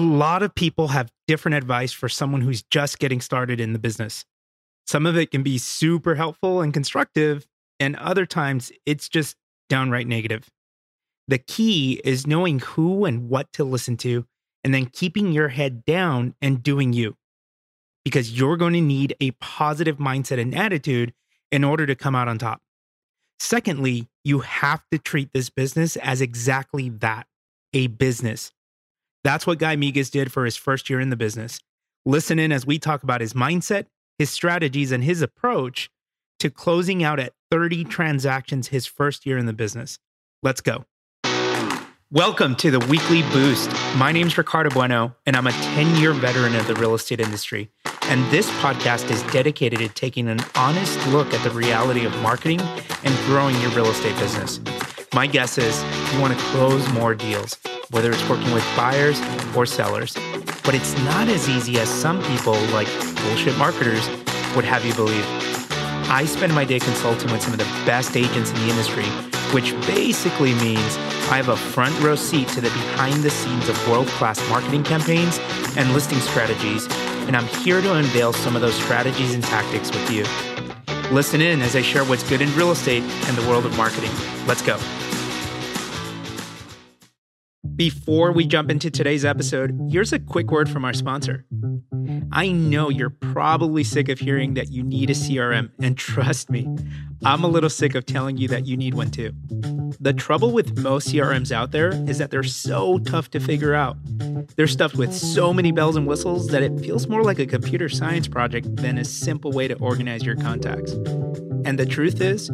lot of people have different advice for someone who's just getting started in the business. Some of it can be super helpful and constructive, and other times it's just downright negative. The key is knowing who and what to listen to, and then keeping your head down and doing you. Because you're going to need a positive mindset and attitude in order to come out on top. Secondly, you have to treat this business as exactly that a business. That's what Guy Migues did for his first year in the business. Listen in as we talk about his mindset, his strategies, and his approach to closing out at 30 transactions his first year in the business. Let's go. Welcome to the Weekly Boost. My name is Ricardo Bueno, and I'm a 10 year veteran of the real estate industry. And this podcast is dedicated to taking an honest look at the reality of marketing and growing your real estate business. My guess is you want to close more deals, whether it's working with buyers or sellers. But it's not as easy as some people, like bullshit marketers, would have you believe. I spend my day consulting with some of the best agents in the industry, which basically means I have a front row seat to the behind the scenes of world class marketing campaigns and listing strategies, and I'm here to unveil some of those strategies and tactics with you. Listen in as I share what's good in real estate and the world of marketing. Let's go. Before we jump into today's episode, here's a quick word from our sponsor. I know you're probably sick of hearing that you need a CRM, and trust me, I'm a little sick of telling you that you need one too. The trouble with most CRMs out there is that they're so tough to figure out. They're stuffed with so many bells and whistles that it feels more like a computer science project than a simple way to organize your contacts. And the truth is,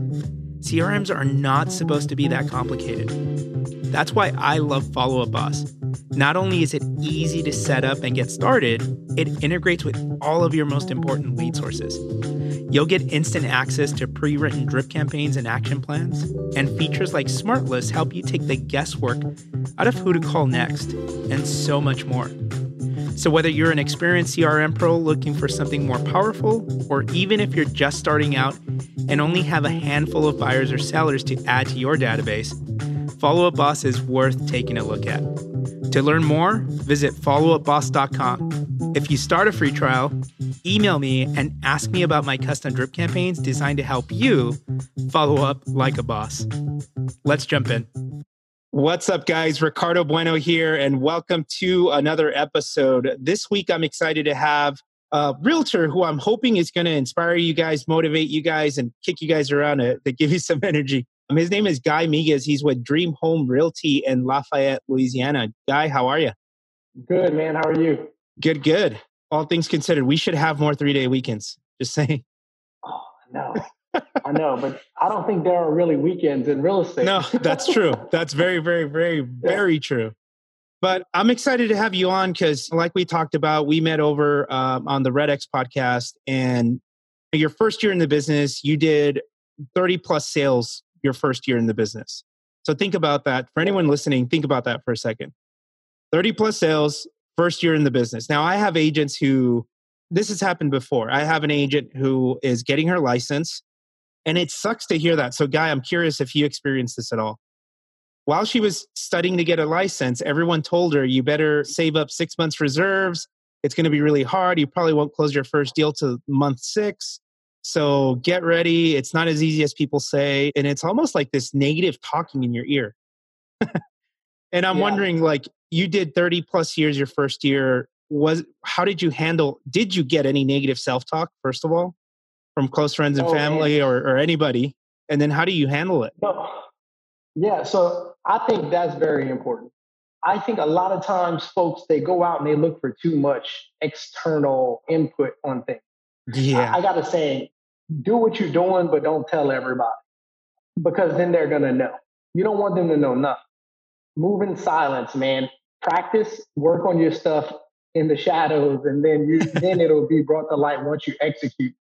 CRMs are not supposed to be that complicated. That's why I love Follow Up Boss. Not only is it easy to set up and get started, it integrates with all of your most important lead sources. You'll get instant access to pre written drip campaigns and action plans, and features like Smart Lists help you take the guesswork out of who to call next, and so much more. So, whether you're an experienced CRM pro looking for something more powerful, or even if you're just starting out and only have a handful of buyers or sellers to add to your database, Follow Up Boss is worth taking a look at. To learn more, visit followupboss.com. If you start a free trial, email me and ask me about my custom drip campaigns designed to help you follow up like a boss. Let's jump in. What's up, guys? Ricardo Bueno here, and welcome to another episode. This week, I'm excited to have a realtor who I'm hoping is going to inspire you guys, motivate you guys, and kick you guys around to, to give you some energy. Um, his name is Guy Migues. He's with Dream Home Realty in Lafayette, Louisiana. Guy, how are you? Good, man. How are you? Good, good. All things considered, we should have more three day weekends. Just saying. Oh, no. I know, but I don't think there are really weekends in real estate. No, that's true. That's very, very, very, very yeah. true. But I'm excited to have you on because, like we talked about, we met over um, on the Red X podcast, and your first year in the business, you did 30 plus sales your first year in the business. So think about that. For anyone listening, think about that for a second. 30 plus sales, first year in the business. Now, I have agents who, this has happened before. I have an agent who is getting her license, and it sucks to hear that. So, Guy, I'm curious if you experienced this at all. While she was studying to get a license, everyone told her, you better save up six months reserves. It's going to be really hard. You probably won't close your first deal to month six. So get ready. It's not as easy as people say. And it's almost like this negative talking in your ear. and I'm yeah. wondering, like, you did 30 plus years your first year. Was how did you handle did you get any negative self-talk, first of all, from close friends and oh, family or, or anybody? And then how do you handle it? No. Yeah, so I think that's very important. I think a lot of times folks they go out and they look for too much external input on things. Yeah. I, I gotta say, do what you're doing, but don't tell everybody because then they're going to know. You don't want them to know nothing. Move in silence, man. Practice, work on your stuff in the shadows, and then you then it'll be brought to light once you execute.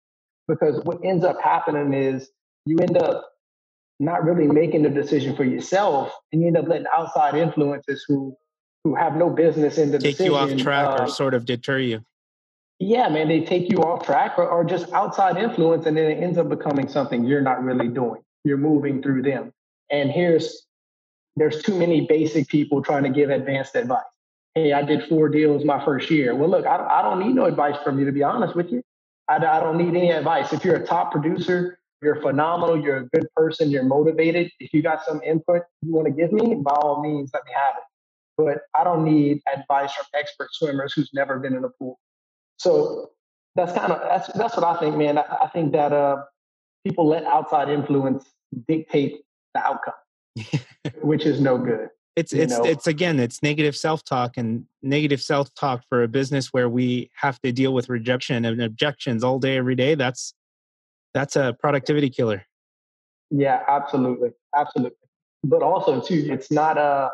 Because what ends up happening is you end up not really making the decision for yourself, and you end up letting outside influences who who have no business in the take decision, you off track uh, or sort of deter you yeah, man, they take you off track or, or just outside influence, and then it ends up becoming something you're not really doing. You're moving through them. And here's there's too many basic people trying to give advanced advice. hey, I did four deals my first year. Well, look, I, I don't need no advice from you, to be honest with you. I, I don't need any advice. If you're a top producer, you're phenomenal, you're a good person, you're motivated. If you got some input you want to give me, by all means, let me have it. But I don't need advice from expert swimmers who's never been in a pool. So that's kind of that's that's what I think, man. I, I think that uh, people let outside influence dictate the outcome, which is no good. It's it's know? it's again it's negative self talk and negative self talk for a business where we have to deal with rejection and objections all day every day. That's that's a productivity killer. Yeah, absolutely, absolutely. But also too, it's not a. Uh,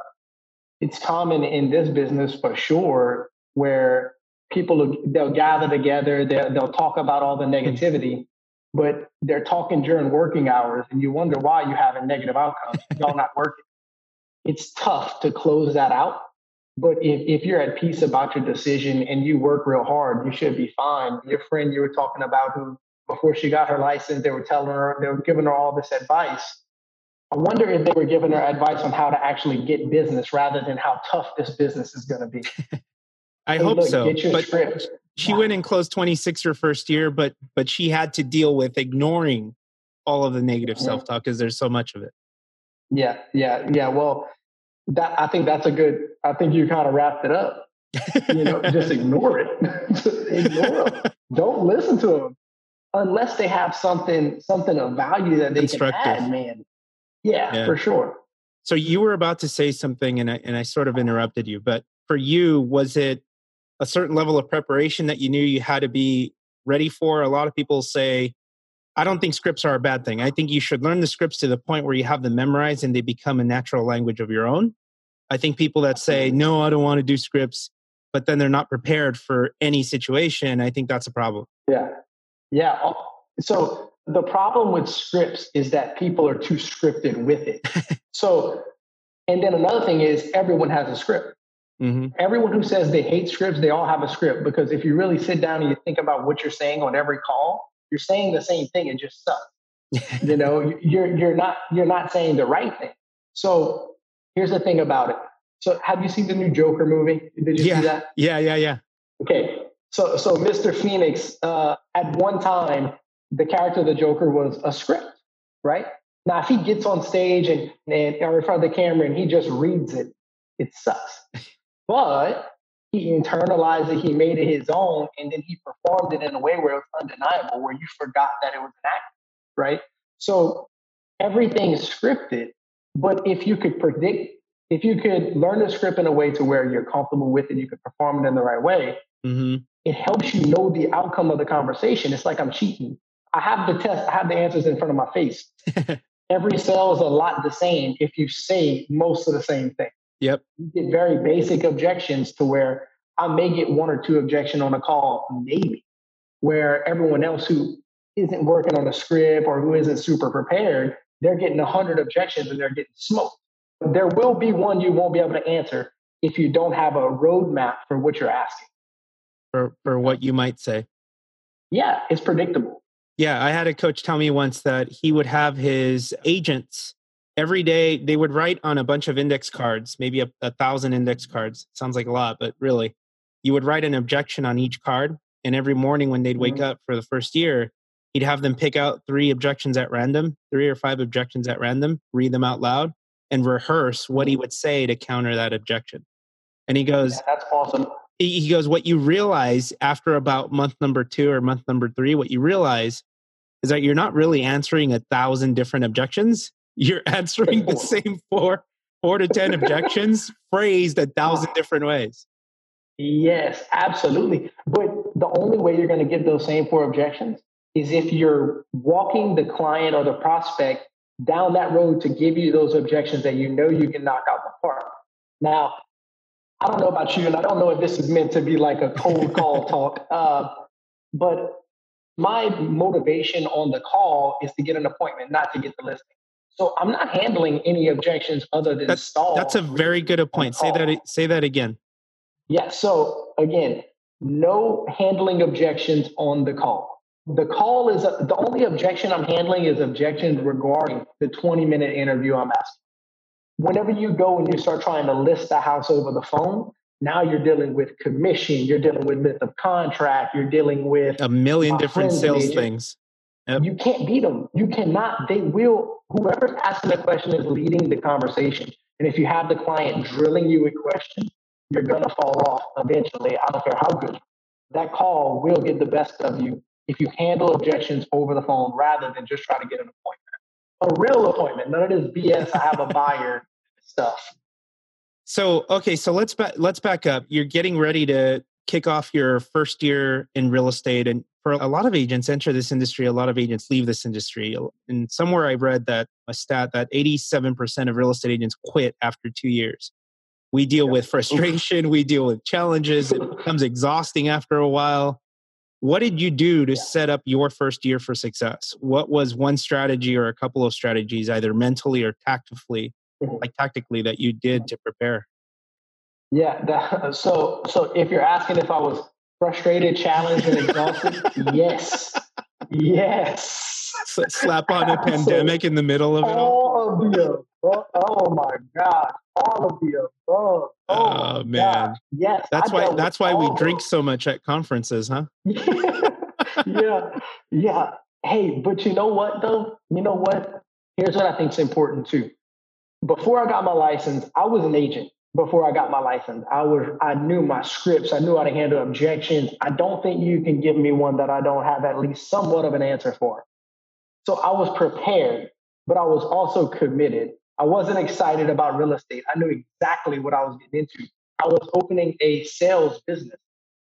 it's common in this business for sure where people they'll gather together, they'll, they'll talk about all the negativity, but they're talking during working hours, and you wonder why you have a negative outcome. Y'all not working it's tough to close that out. But if, if you're at peace about your decision and you work real hard, you should be fine. Your friend you were talking about who before she got her license, they were telling her, they were giving her all this advice. I wonder if they were giving her advice on how to actually get business rather than how tough this business is going to be. I hey, hope look, so. But script. she went and closed 26 her first year, but but she had to deal with ignoring all of the negative mm-hmm. self-talk because there's so much of it. Yeah, yeah, yeah. Well, that I think that's a good. I think you kind of wrapped it up. you know, just ignore it. ignore them. Don't listen to them unless they have something something of value that they can add. Man, yeah, yeah, for sure. So you were about to say something, and I and I sort of interrupted you. But for you, was it a certain level of preparation that you knew you had to be ready for? A lot of people say I don't think scripts are a bad thing. I think you should learn the scripts to the point where you have them memorized and they become a natural language of your own. I think people that say, no, I don't want to do scripts, but then they're not prepared for any situation, I think that's a problem. Yeah. Yeah. So the problem with scripts is that people are too scripted with it. so, and then another thing is everyone has a script. Mm-hmm. Everyone who says they hate scripts, they all have a script because if you really sit down and you think about what you're saying on every call, you're saying the same thing. It just sucks. you know, you're you're not you're not saying the right thing. So here's the thing about it. So have you seen the new Joker movie? Did you yeah. see that? Yeah, yeah, yeah. Okay. So so Mr. Phoenix, uh, at one time, the character of the Joker was a script, right? Now, if he gets on stage and, and or in front of the camera and he just reads it, it sucks. But he internalized it, he made it his own, and then he performed it in a way where it was undeniable, where you forgot that it was an act, right? So everything is scripted, but if you could predict, if you could learn the script in a way to where you're comfortable with it, you could perform it in the right way, mm-hmm. it helps you know the outcome of the conversation. It's like I'm cheating. I have the test, I have the answers in front of my face. Every cell is a lot the same if you say most of the same thing. Yep. You get very basic objections to where I may get one or two objection on a call, maybe, where everyone else who isn't working on a script or who isn't super prepared, they're getting a hundred objections and they're getting smoked. There will be one you won't be able to answer if you don't have a roadmap for what you're asking. For for what you might say. Yeah, it's predictable. Yeah, I had a coach tell me once that he would have his agents every day they would write on a bunch of index cards, maybe a, a thousand index cards. Sounds like a lot, but really, you would write an objection on each card. And every morning when they'd wake mm-hmm. up for the first year, he'd have them pick out three objections at random, three or five objections at random, read them out loud, and rehearse what he mm-hmm. would say to counter that objection. And he goes, yeah, That's awesome. He goes, What you realize after about month number two or month number three, what you realize is that you're not really answering a thousand different objections you're answering the same four four to ten objections phrased a thousand different ways. Yes absolutely. But the only way you're going to get those same four objections is if you're walking the client or the prospect down that road to give you those objections that you know you can knock out the park. Now i don't know about you and i don't know if this is meant to be like a cold call talk uh, but my motivation on the call is to get an appointment not to get the listing so I'm not handling any objections other than that's, stall. That's a very good point. Say that. Say that again. Yeah. So again, no handling objections on the call. The call is a, the only objection I'm handling is objections regarding the 20 minute interview I'm asking. Whenever you go and you start trying to list the house over the phone, Now you're dealing with commission, you're dealing with myth of contract, you're dealing with a million different sales agent. things. Yep. You can't beat them. You cannot. They will. Whoever's asking the question is leading the conversation. And if you have the client drilling you a question, you're gonna fall off eventually. I don't care how good. That call will get the best of you if you handle objections over the phone rather than just try to get an appointment. A real appointment, none of this BS. I have a buyer stuff. So okay, so let's back let's back up. You're getting ready to kick off your first year in real estate, and for a lot of agents enter this industry, a lot of agents leave this industry. And somewhere I read that a stat that 87% of real estate agents quit after two years. We deal with frustration, we deal with challenges. It becomes exhausting after a while. What did you do to set up your first year for success? What was one strategy or a couple of strategies, either mentally or tactically, like tactically, that you did to prepare? Yeah. That, so, so if you're asking if I was frustrated, challenged, and exhausted, yes, yes. Slap on a pandemic in the middle of it all. All of the above. Oh my God! All of the above. Oh, oh man. Yes. That's I why. That's why we drink so much at conferences, huh? yeah. Yeah. Hey, but you know what though? You know what? Here's what I think is important too. Before I got my license, I was an agent before I got my license. I was I knew my scripts. I knew how to handle objections. I don't think you can give me one that I don't have at least somewhat of an answer for. So I was prepared, but I was also committed. I wasn't excited about real estate. I knew exactly what I was getting into. I was opening a sales business.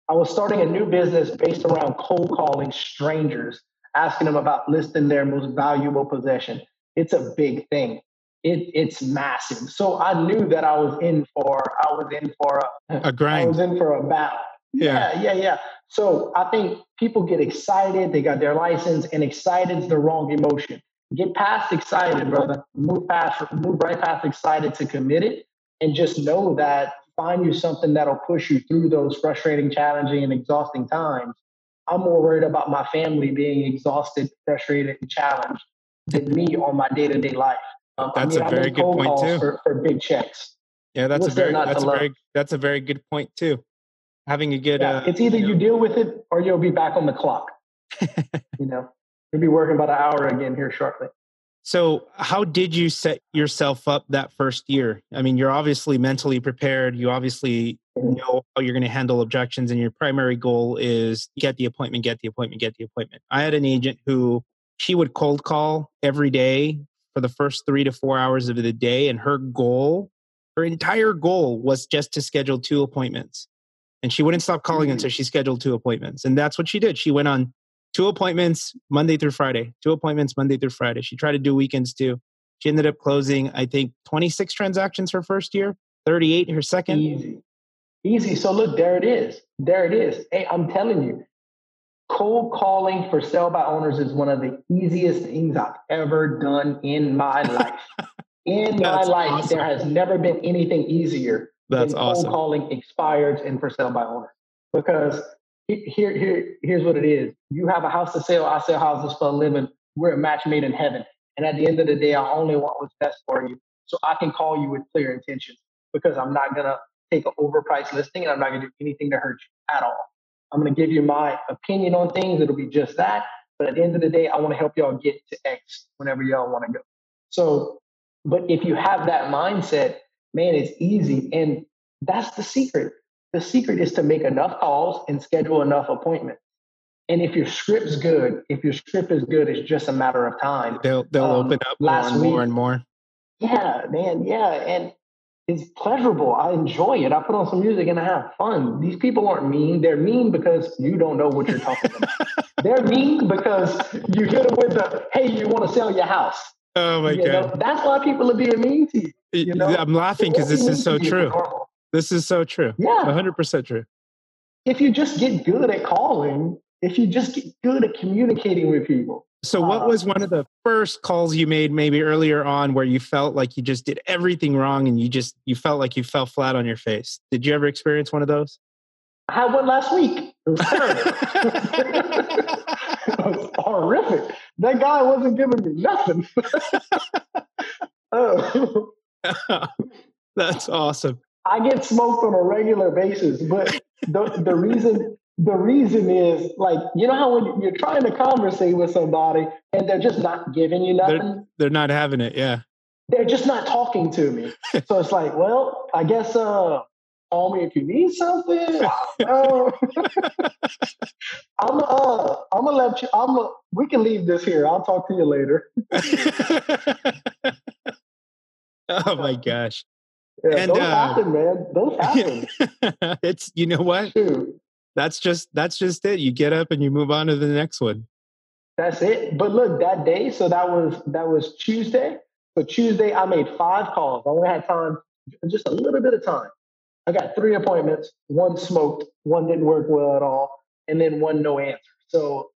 I was starting a new business based around cold calling strangers, asking them about listing their most valuable possession. It's a big thing it, it's massive. So I knew that I was in for I was in for a, a grind. I was in for a battle. Yeah. yeah, yeah, yeah. So I think people get excited. They got their license, and excited is the wrong emotion. Get past excited, brother. Move past, move right past excited to committed, and just know that find you something that'll push you through those frustrating, challenging, and exhausting times. I'm more worried about my family being exhausted, frustrated, and challenged than me on my day to day life. Um, that's I mean, a very good point too. For, for, big checks. Yeah, that's What's a very that's a very that's a very good point too. Having a good. Yeah, uh, it's either you, know, you deal with it or you'll be back on the clock. you know, you'll be working about an hour again here shortly. So, how did you set yourself up that first year? I mean, you're obviously mentally prepared. You obviously mm-hmm. know how you're going to handle objections, and your primary goal is get the appointment, get the appointment, get the appointment. I had an agent who she would cold call every day for the first three to four hours of the day. And her goal, her entire goal was just to schedule two appointments. And she wouldn't stop calling mm. until she scheduled two appointments. And that's what she did. She went on two appointments Monday through Friday, two appointments Monday through Friday. She tried to do weekends too. She ended up closing, I think, 26 transactions her first year, 38 her second. Easy. Easy. So look, there it is. There it is. Hey, I'm telling you, Cold calling for sell by owners is one of the easiest things I've ever done in my life. In my life, awesome. there has never been anything easier That's than cold calling expireds and for sale by owners. Because here, here, here's what it is. You have a house to sell, I sell houses for a living. We're a match made in heaven. And at the end of the day, I only want what's best for you. So I can call you with clear intentions because I'm not gonna take an overpriced listing and I'm not gonna do anything to hurt you at all. I'm going to give you my opinion on things. It'll be just that. But at the end of the day, I want to help y'all get to X whenever y'all want to go. So, but if you have that mindset, man, it's easy. And that's the secret. The secret is to make enough calls and schedule enough appointments. And if your script's good, if your script is good, it's just a matter of time. They'll they'll um, open up more and more and more. Yeah, man. Yeah. And it's pleasurable. I enjoy it. I put on some music and I have fun. These people aren't mean. They're mean because you don't know what you're talking about. They're mean because you hit them with the, hey, you want to sell your house. Oh my you God. Know? That's why people are being mean to you. you know? I'm laughing because this is so true. This is so true. Yeah. 100% true. If you just get good at calling, if you just get good at communicating with people, so, what was one of the first calls you made maybe earlier on where you felt like you just did everything wrong and you just you felt like you fell flat on your face? Did you ever experience one of those? I had one last week. It was terrible. it was horrific. That guy wasn't giving me nothing. oh. That's awesome. I get smoked on a regular basis, but the the reason the reason is like you know how when you're trying to conversate with somebody and they're just not giving you nothing. They're, they're not having it. Yeah. They're just not talking to me. so it's like, well, I guess uh call me if you need something. uh, I'm uh I'm gonna let you. I'm a, we can leave this here. I'll talk to you later. oh my gosh. Yeah, and, those uh, happen, man. Those happen. it's you know what? Shoot. That's just that's just it. You get up and you move on to the next one. That's it. But look, that day, so that was that was Tuesday. So Tuesday, I made five calls. I only had time, just a little bit of time. I got three appointments. One smoked, one didn't work well at all, and then one no answer. So,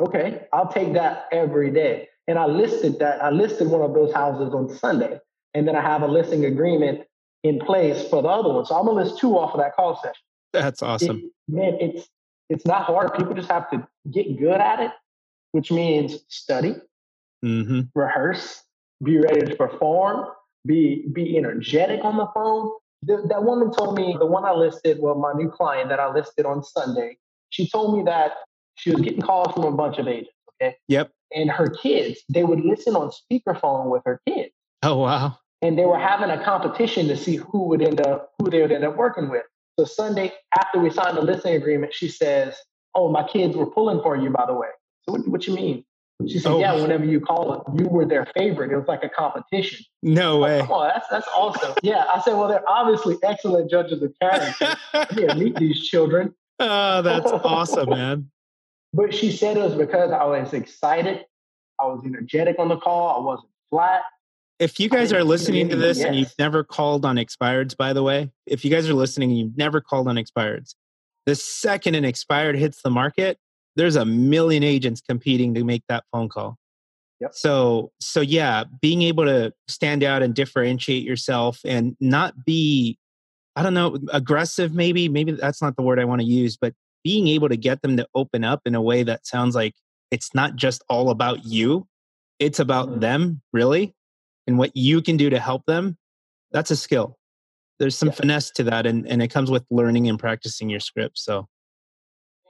okay, I'll take that every day. And I listed that. I listed one of those houses on Sunday and then I have a listing agreement in place for the other one. So I'm gonna list two off of that call session. That's awesome. It, man, it's it's not hard. People just have to get good at it, which means study, mm-hmm. rehearse, be ready to perform, be be energetic on the phone. The, that woman told me the one I listed, well, my new client that I listed on Sunday. She told me that she was getting calls from a bunch of agents. Okay. Yep. And her kids, they would listen on speakerphone with her kids. Oh wow and they were having a competition to see who would end up who they would end up working with. So Sunday, after we signed the listing agreement, she says, "Oh, my kids were pulling for you, by the way." So what, what you mean? She said, oh. "Yeah, whenever you call it, you were their favorite. It was like a competition." No way! Oh, come on, that's that's awesome. yeah, I said, "Well, they're obviously excellent judges of character. yeah, meet these children." Oh, that's awesome, man. But she said it was because I was excited. I was energetic on the call. I wasn't flat if you guys are listening to this yes. and you've never called on expireds, by the way, if you guys are listening and you've never called on expireds, the second an expired hits the market, there's a million agents competing to make that phone call. Yep. So, so yeah, being able to stand out and differentiate yourself and not be, I don't know, aggressive. Maybe, maybe that's not the word I want to use, but being able to get them to open up in a way that sounds like it's not just all about you; it's about mm-hmm. them, really and what you can do to help them, that's a skill. There's some yeah. finesse to that, and, and it comes with learning and practicing your script. So,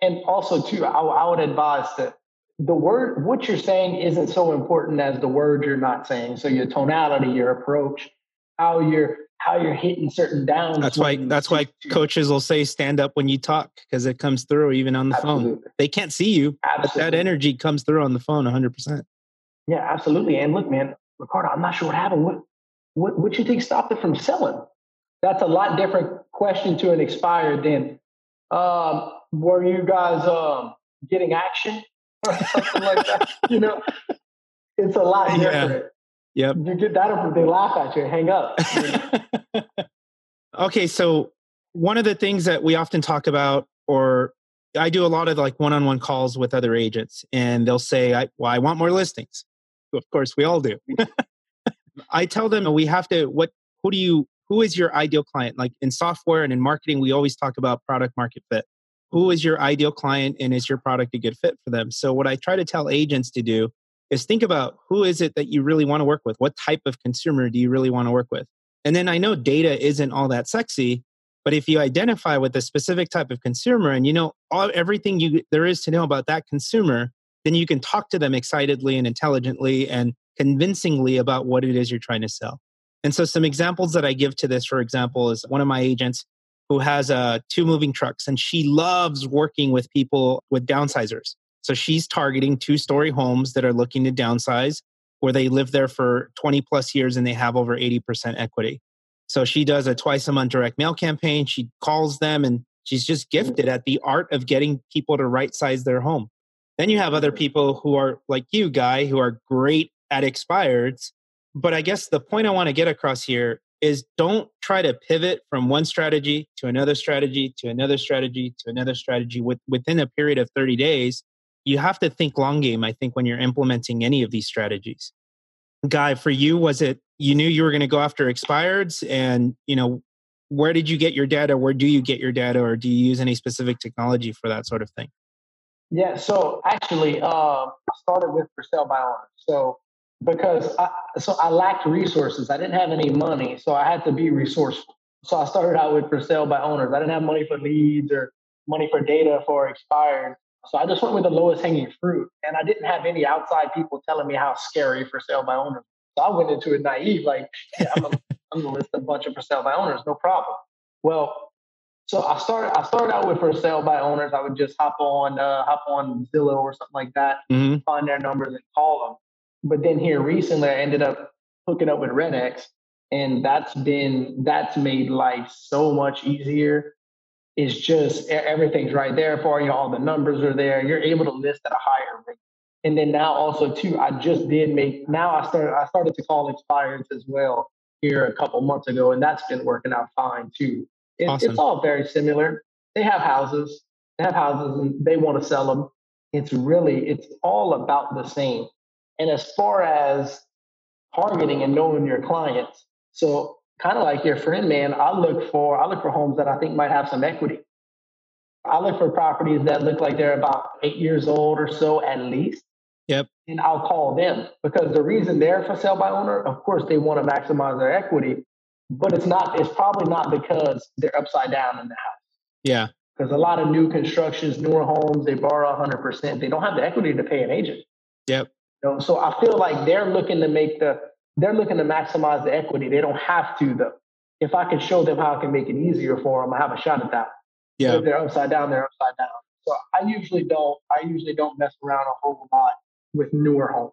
and also too, I, I would advise that the word what you're saying isn't so important as the word you're not saying. So your tonality, your approach, how you're how you're hitting certain downs. That's why that's why coaches will say stand up when you talk because it comes through even on the absolutely. phone. They can't see you, absolutely. but that energy comes through on the phone 100%. Yeah, absolutely. And look, man, Ricardo, I'm not sure what happened. What, what, what you think stopped it from selling? That's a lot different question to an expired than, um, were you guys um, getting action or something like that? You know, it's a lot different. Yeah. Yep. You get that, up they laugh at you and hang up. okay, so one of the things that we often talk about, or I do a lot of like one-on-one calls with other agents, and they'll say, I, "Well, I want more listings." Of course we all do. I tell them we have to what who do you who is your ideal client? Like in software and in marketing we always talk about product market fit. Who is your ideal client and is your product a good fit for them? So what i try to tell agents to do is think about who is it that you really want to work with? What type of consumer do you really want to work with? And then i know data isn't all that sexy but if you identify with a specific type of consumer and you know all, everything you there is to know about that consumer then you can talk to them excitedly and intelligently and convincingly about what it is you're trying to sell. And so, some examples that I give to this, for example, is one of my agents who has uh, two moving trucks and she loves working with people with downsizers. So, she's targeting two story homes that are looking to downsize where they live there for 20 plus years and they have over 80% equity. So, she does a twice a month direct mail campaign. She calls them and she's just gifted at the art of getting people to right size their home. Then you have other mm-hmm. people who are like you, Guy, who are great at expireds. But I guess the point I want to get across here is don't try to pivot from one strategy to another strategy to another strategy to another strategy with, within a period of 30 days. You have to think long game, I think, when you're implementing any of these strategies. Guy, for you, was it you knew you were going to go after expireds and, you know, where did you get your data? Where do you get your data? Or do you use any specific technology for that sort of thing? Yeah, so actually, uh, I started with for sale by owner. So because I, so I lacked resources, I didn't have any money, so I had to be resourceful. So I started out with for sale by owners. I didn't have money for leads or money for data for expired. So I just went with the lowest hanging fruit. And I didn't have any outside people telling me how scary for sale by owners. So I went into it naive, like, yeah, I'm to list a bunch of for sale by owners, no problem. Well, so I started I started out with for sale by owners. I would just hop on uh, hop on Zillow or something like that, mm-hmm. find their numbers and call them. But then here recently, I ended up hooking up with RedX, and that's been that's made life so much easier. It's just everything's right there for you. All the numbers are there. You're able to list at a higher rate. And then now also too, I just did make now I started I started to call expireds as well here a couple months ago, and that's been working out fine too. It, awesome. It's all very similar. They have houses. They have houses, and they want to sell them. It's really it's all about the same. And as far as targeting and knowing your clients, so kind of like your friend, man, I look for I look for homes that I think might have some equity. I look for properties that look like they're about eight years old or so at least. Yep. And I'll call them because the reason they're for sale by owner, of course, they want to maximize their equity, but it's not. It's probably not because they're upside down in the house. Yeah. Because a lot of new constructions, newer homes, they borrow 100%. They don't have the equity to pay an agent. Yep. You know, so I feel like they're looking to make the they're looking to maximize the equity. They don't have to though. If I can show them how I can make it easier for them, I have a shot at that. Yeah. If they're upside down, they're upside down. So I usually don't. I usually don't mess around a whole lot with newer homes.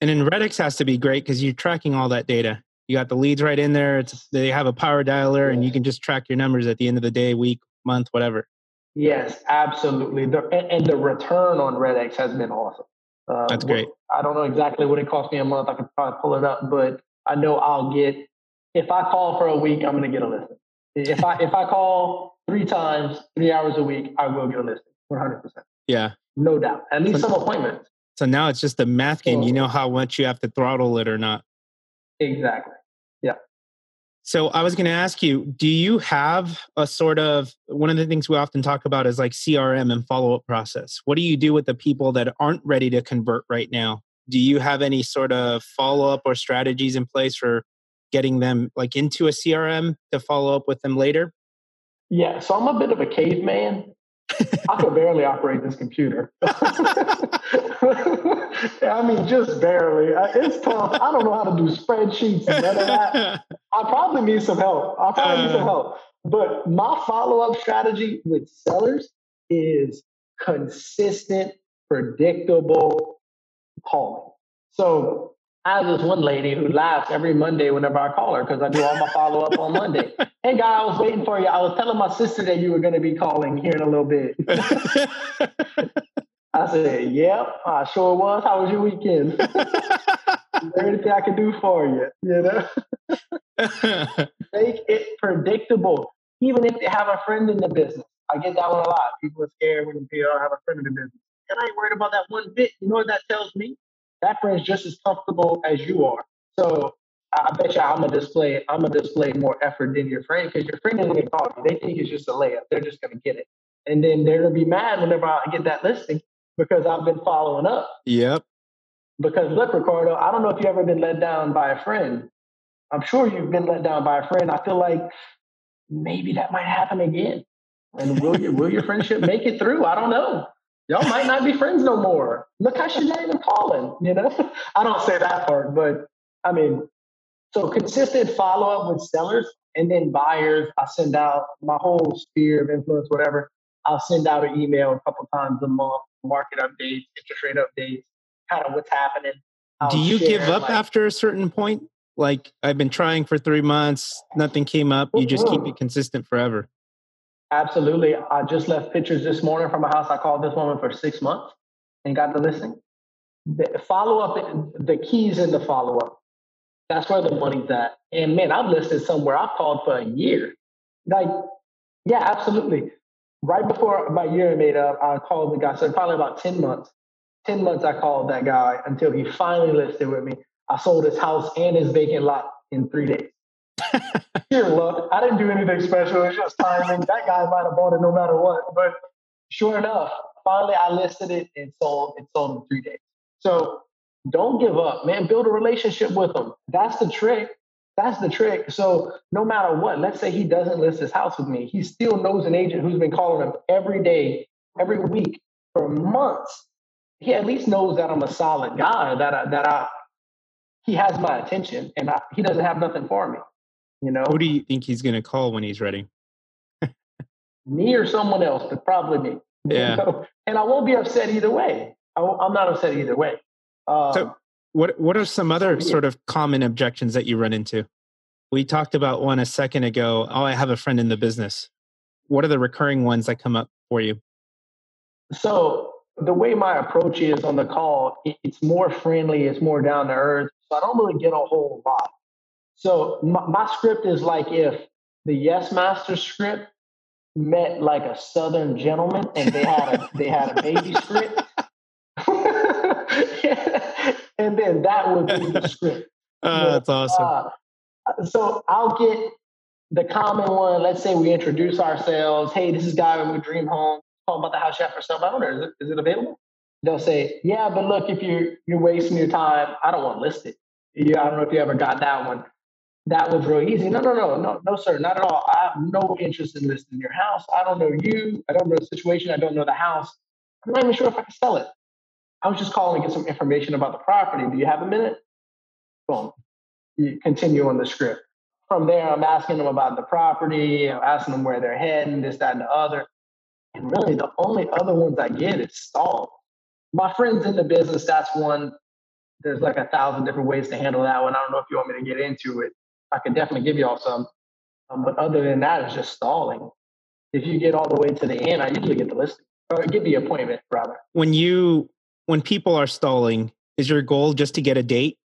And then RedX has to be great because you're tracking all that data. You got the leads right in there. It's, they have a power dialer, yeah. and you can just track your numbers at the end of the day, week, month, whatever. Yes, absolutely. The, and, the return on RedX has been awesome. Uh, That's great. I don't know exactly what it cost me a month. I could probably pull it up, but I know I'll get. If I call for a week, I'm going to get a listing. If I if I call three times, three hours a week, I will get a listing. 100. percent Yeah, no doubt. At least so, some appointments. So now it's just a math game. you know how much you have to throttle it or not. Exactly. So I was going to ask you, do you have a sort of one of the things we often talk about is like CRM and follow up process. What do you do with the people that aren't ready to convert right now? Do you have any sort of follow up or strategies in place for getting them like into a CRM to follow up with them later? Yeah, so I'm a bit of a caveman. I could barely operate this computer. I mean, just barely. It's tough. I don't know how to do spreadsheets and that. I probably need some help. I probably uh, need some uh. help. But my follow up strategy with sellers is consistent, predictable calling. So I have this one lady who laughs every Monday whenever I call her because I do all my follow up on Monday. Hey, guy, I was waiting for you. I was telling my sister that you were going to be calling here in a little bit. I said, Yep, I sure was. How was your weekend? Is there anything I can do for you? You know, make it predictable. Even if they have a friend in the business, I get that one a lot. People are scared when they have a friend in the business. And I ain't worried about that one bit. You know what that tells me? That friend's just as comfortable as you are. So I bet you I'm gonna display I'm gonna display more effort than your friend because your friend isn't gonna call you. They think it's just a layup. They're just gonna get it. And then they're gonna be mad whenever I get that listing because I've been following up. Yep. Because look, Ricardo, I don't know if you've ever been let down by a friend. I'm sure you've been let down by a friend. I feel like maybe that might happen again. And will your will your friendship make it through? I don't know. Y'all might not be friends no more. Look how she's not even calling, you know? I don't say that part, but I mean, so consistent follow up with sellers and then buyers. I send out my whole sphere of influence, whatever. I'll send out an email a couple times a month, market updates, interest rate updates, kind of what's happening. I'll Do you give up like, after a certain point? Like I've been trying for three months, nothing came up. You just keep it consistent forever. Absolutely. I just left pictures this morning from a house. I called this woman for six months and got the listing. The follow up, the keys in the follow up. That's where the money's at. And man, I've listed somewhere I've called for a year. Like, yeah, absolutely right before my year made up, I called the guy. So probably about 10 months. 10 months I called that guy until he finally listed with me. I sold his house and his vacant lot in three days. Sure, luck. I didn't do anything special. It's just timing. that guy might have bought it no matter what. But sure enough, finally I listed it and sold. It sold in three days. So don't give up, man. Build a relationship with them. That's the trick. That's the trick. So no matter what, let's say he doesn't list his house with me, he still knows an agent who's been calling him every day, every week for months. He at least knows that I'm a solid guy, that I, that I he has my attention, and I, he doesn't have nothing for me. You know. Who do you think he's going to call when he's ready? me or someone else, but probably me. Yeah. So, and I won't be upset either way. I, am not upset either way. Um, so, what what are some other sort of common objections that you run into? We talked about one a second ago. Oh, I have a friend in the business. What are the recurring ones that come up for you? So the way my approach is on the call, it's more friendly, it's more down to earth. So I don't really get a whole lot. So my, my script is like if the Yes Master script met like a Southern gentleman and they had a they had a baby script. and then that would be the script. Oh, that's awesome. Uh, so I'll get the common one. Let's say we introduce ourselves. Hey, this is Guy with Dream Home. Talk about the house have for sale by owner. Is it, is it available? They'll say, Yeah, but look, if you're you're wasting your time, I don't want to list it. Yeah, I don't know if you ever got that one. That was real easy. No, no, no, no, no, sir, not at all. I have no interest in listing your house. I don't know you. I don't know the situation. I don't know the house. I'm not even sure if I can sell it. I was just calling to get some information about the property. Do you have a minute? Boom. You continue on the script. From there, I'm asking them about the property, I'm asking them where they're heading, this, that, and the other. And really, the only other ones I get is stalled. My friends in the business, that's one. There's like a thousand different ways to handle that one. I don't know if you want me to get into it. I can definitely give you all some. Um, but other than that, it's just stalling. If you get all the way to the end, I usually get the listing or get the appointment rather. When you when people are stalling, is your goal just to get a date?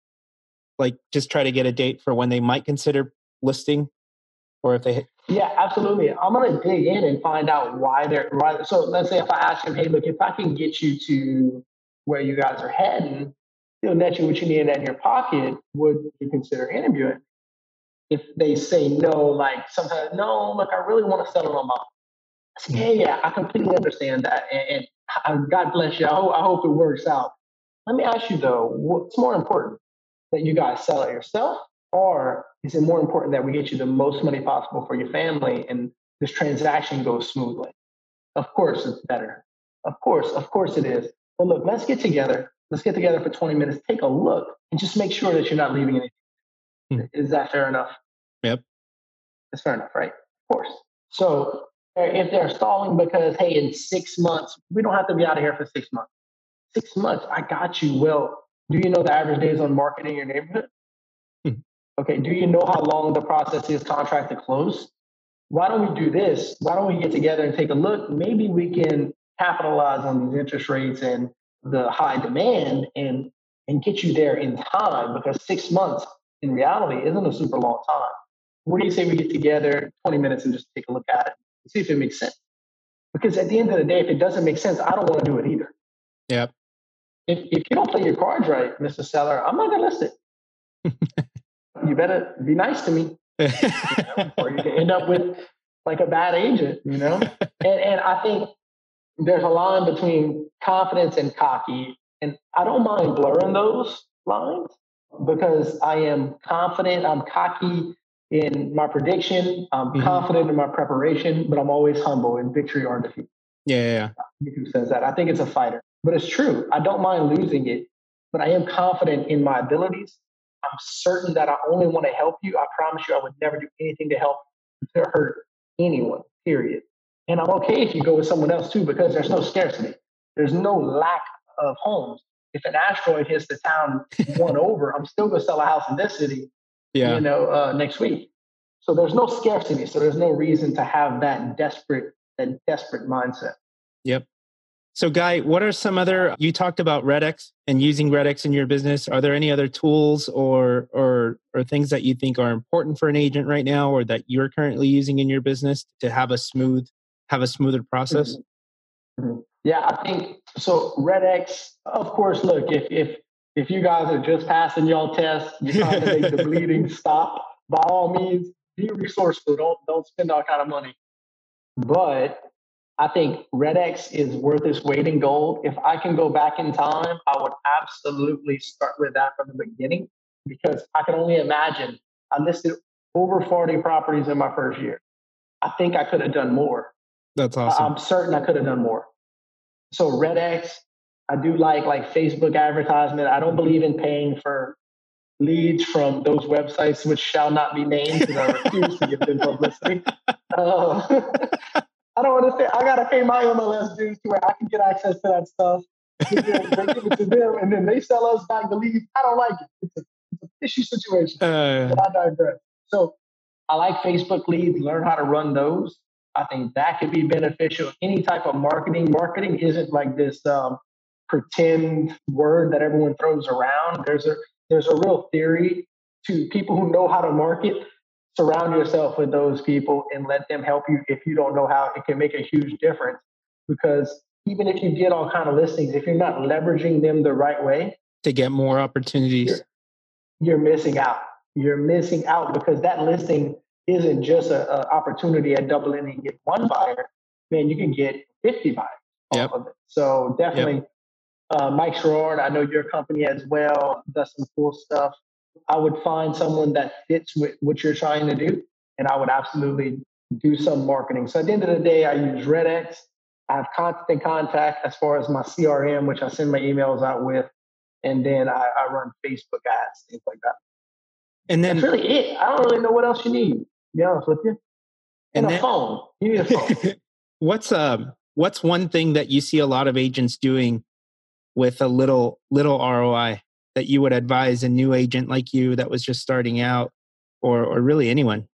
Like just try to get a date for when they might consider listing? Or if they Yeah, absolutely. I'm gonna dig in and find out why they're why so let's say if I ask them, hey, look, if I can get you to where you guys are heading, it'll net you what you need in your pocket, would you consider interviewing? If they say no, like sometimes, no, look, I really want to settle on my yeah, yeah, I completely understand that. And, and God bless you. I hope, I hope it works out. Let me ask you though, what's more important? That you guys sell it yourself, or is it more important that we get you the most money possible for your family and this transaction goes smoothly? Of course, it's better. Of course, of course it is. Well, look, let's get together. Let's get together for 20 minutes, take a look, and just make sure that you're not leaving anything. Hmm. Is that fair enough? Yep. That's fair enough, right? Of course. So if they're stalling because hey in six months we don't have to be out of here for six months six months i got you well do you know the average days on market in your neighborhood hmm. okay do you know how long the process is contract to close why don't we do this why don't we get together and take a look maybe we can capitalize on these interest rates and the high demand and and get you there in time because six months in reality isn't a super long time what do you say we get together 20 minutes and just take a look at it and see if it makes sense. Because at the end of the day, if it doesn't make sense, I don't want to do it either. Yep. If, if you don't play your cards right, Mr. Seller, I'm not going to list it. you better be nice to me. you know, or you can end up with like a bad agent, you know? and, and I think there's a line between confidence and cocky. And I don't mind blurring those lines because I am confident, I'm cocky, in my prediction. I'm mm-hmm. confident in my preparation, but I'm always humble in victory or defeat. Yeah, yeah, Who says that? I think it's a fighter, but it's true. I don't mind losing it, but I am confident in my abilities. I'm certain that I only want to help you. I promise you, I would never do anything to help to hurt anyone. Period. And I'm okay if you go with someone else too, because there's no scarcity. There's no lack of homes. If an asteroid hits the town one over, I'm still going to sell a house in this city yeah. you know, uh, next week. So there's no scarcity. So there's no reason to have that desperate, that desperate mindset. Yep. So, Guy, what are some other? You talked about RedX and using RedX in your business. Are there any other tools or or or things that you think are important for an agent right now, or that you're currently using in your business to have a smooth have a smoother process? Mm-hmm. Mm-hmm. Yeah, I think so. Red X, of course. Look, if if if you guys are just passing y'all tests, you're trying to make the bleeding stop, by all means, be resourceful. Don't don't spend all kind of money. But I think Red X is worth its weight in gold. If I can go back in time, I would absolutely start with that from the beginning because I can only imagine I listed over 40 properties in my first year. I think I could have done more. That's awesome. I'm certain I could have done more. So Red-X, I do like like Facebook advertisement. I don't believe in paying for leads from those websites, which shall not be named because I refuse to give them publicity. Uh, I don't want to say I gotta pay my MLS dues to where I can get access to that stuff. they give it to them, and then they sell us back the leads. I don't like it. It's a, it's a fishy situation. Uh, I digress. So I like Facebook leads. Learn how to run those. I think that could be beneficial. Any type of marketing. Marketing isn't like this um, pretend word that everyone throws around. There's a there's a real theory to people who know how to market. Surround yourself with those people and let them help you. If you don't know how, it can make a huge difference because even if you get all kind of listings, if you're not leveraging them the right way to get more opportunities, you're, you're missing out. You're missing out because that listing isn't just an opportunity at doubling and get one buyer. Man, you can get 50 buyers yep. off of it. So definitely yep uh, Mike Sherrard, I know your company as well does some cool stuff. I would find someone that fits with what you're trying to do, and I would absolutely do some marketing. So at the end of the day, I use Red-X. I have constant contact as far as my CRM, which I send my emails out with, and then I, I run Facebook ads, things like that. And then that's really it. I don't really know what else you need. Be honest with you. And, and then, a phone. You need a phone. what's um what's one thing that you see a lot of agents doing with a little little ROI that you would advise a new agent like you that was just starting out or or really anyone?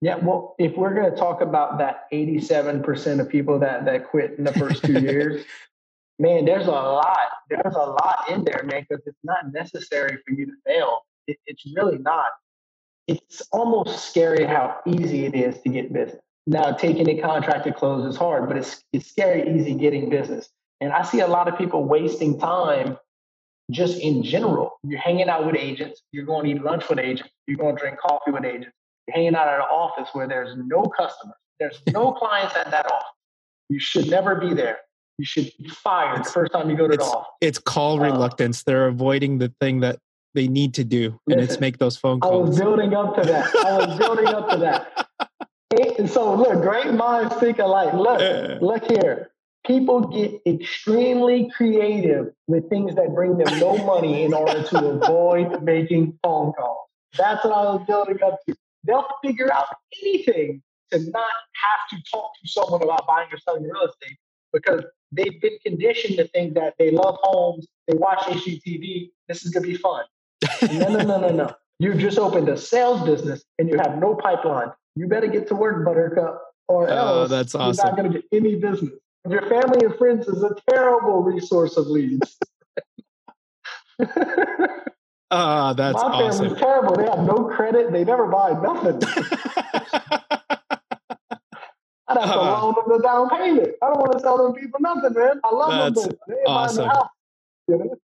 Yeah, well, if we're going to talk about that 87% of people that that quit in the first 2 years, man, there's a lot. There's a lot in there, man, because it's not necessary for you to fail. It, it's really not. It's almost scary how easy it is to get business. Now, taking a contract to close is hard, but it's, it's scary easy getting business. And I see a lot of people wasting time just in general. You're hanging out with agents, you're going to eat lunch with agents, you're going to drink coffee with agents, you're hanging out at an office where there's no customers, there's no clients at that office. You should never be there. You should be fired it's, the first time you go to the office. It's call uh, reluctance. They're avoiding the thing that they need to do, and listen, it's make those phone calls. I was building up to that. I was building up to that. And so look, great minds think alike. Look, look here people get extremely creative with things that bring them no money in order to avoid making phone calls. That's what I was building up to. They'll figure out anything to not have to talk to someone about buying or selling real estate because they've been conditioned to think that they love homes, they watch HGTV, this is going to be fun. No, no, no, no, no. You just opened a sales business and you have no pipeline. You better get to work, Buttercup, or oh, else that's awesome. you're not going to get any business. Your family and friends is a terrible resource of leads. Ah, uh, that's My awesome. family's terrible. They have no credit. They never buy nothing. I'd have to uh, loan them the down payment. I don't want to sell them people nothing, man. I love them. They awesome. The house, you know?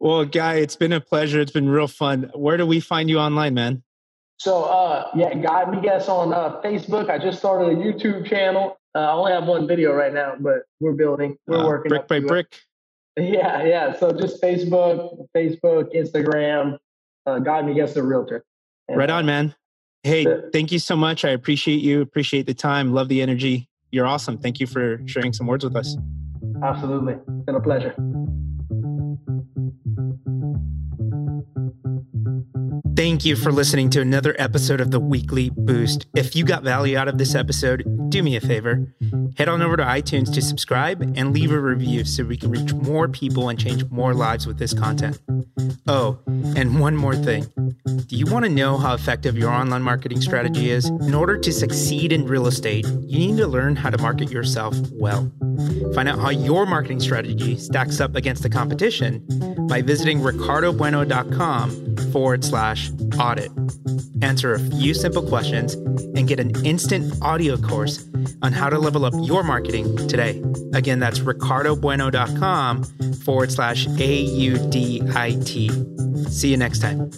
Well, Guy, it's been a pleasure. It's been real fun. Where do we find you online, man? So, uh, yeah, Guy Migues on uh, Facebook. I just started a YouTube channel. Uh, I only have one video right now, but we're building. We're uh, working brick by brick. It. Yeah, yeah. So just Facebook, Facebook, Instagram. Uh, Guy Migues the realtor. And, right on, man. Hey, thank you so much. I appreciate you. Appreciate the time. Love the energy. You're awesome. Thank you for sharing some words with us. Absolutely. It's been a pleasure. Thank you for listening to another episode of the Weekly Boost. If you got value out of this episode, do me a favor. Head on over to iTunes to subscribe and leave a review so we can reach more people and change more lives with this content. Oh, and one more thing. Do you want to know how effective your online marketing strategy is? In order to succeed in real estate, you need to learn how to market yourself well. Find out how your marketing strategy stacks up against the competition by visiting ricardobueno.com forward slash audit. Answer a few simple questions and get an instant audio course on how to level up your marketing today. Again, that's ricardobueno.com forward slash A U D I T. See you next time.